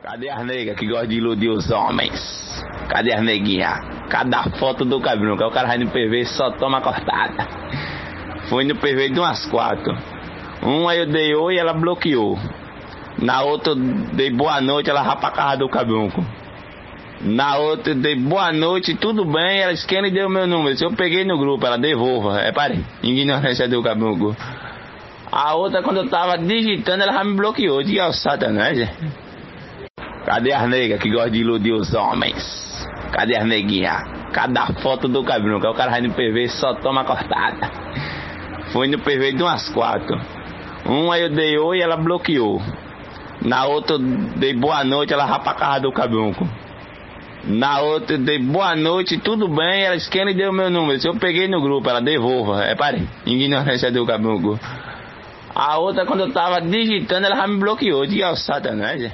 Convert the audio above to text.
Cadê as negas que gostam de iludir os homens? Cadê as neguinhas? Cada foto do cabrão, que o cara vai no PV só toma cortada. Foi no PV de umas quatro. Uma eu dei oi e ela bloqueou. Na outra dei boa noite, ela rapa a casa do cabronco. Na outra dei boa noite, tudo bem, ela esquena e deu meu número. Se eu peguei no grupo, ela devolva. É, pare, ignorância do cabronco. A outra, quando eu tava digitando, ela já me bloqueou. Diga ao satanás. Cadê as negas que gostam de iludir os homens? Cadê as neguinhas? Cada foto do cabrão, que o cara vai no PV só toma cortada. Foi no PV de umas quatro. Uma eu dei oi e ela bloqueou. Na outra eu dei boa noite, ela rapa a casa do cabronco. Na outra eu dei boa noite, tudo bem, ela esquena e deu meu número. Se eu peguei no grupo, ela devolva. É, pare, ignorância do cabronco. A outra, quando eu tava digitando, ela já me bloqueou. Diga ao satanás.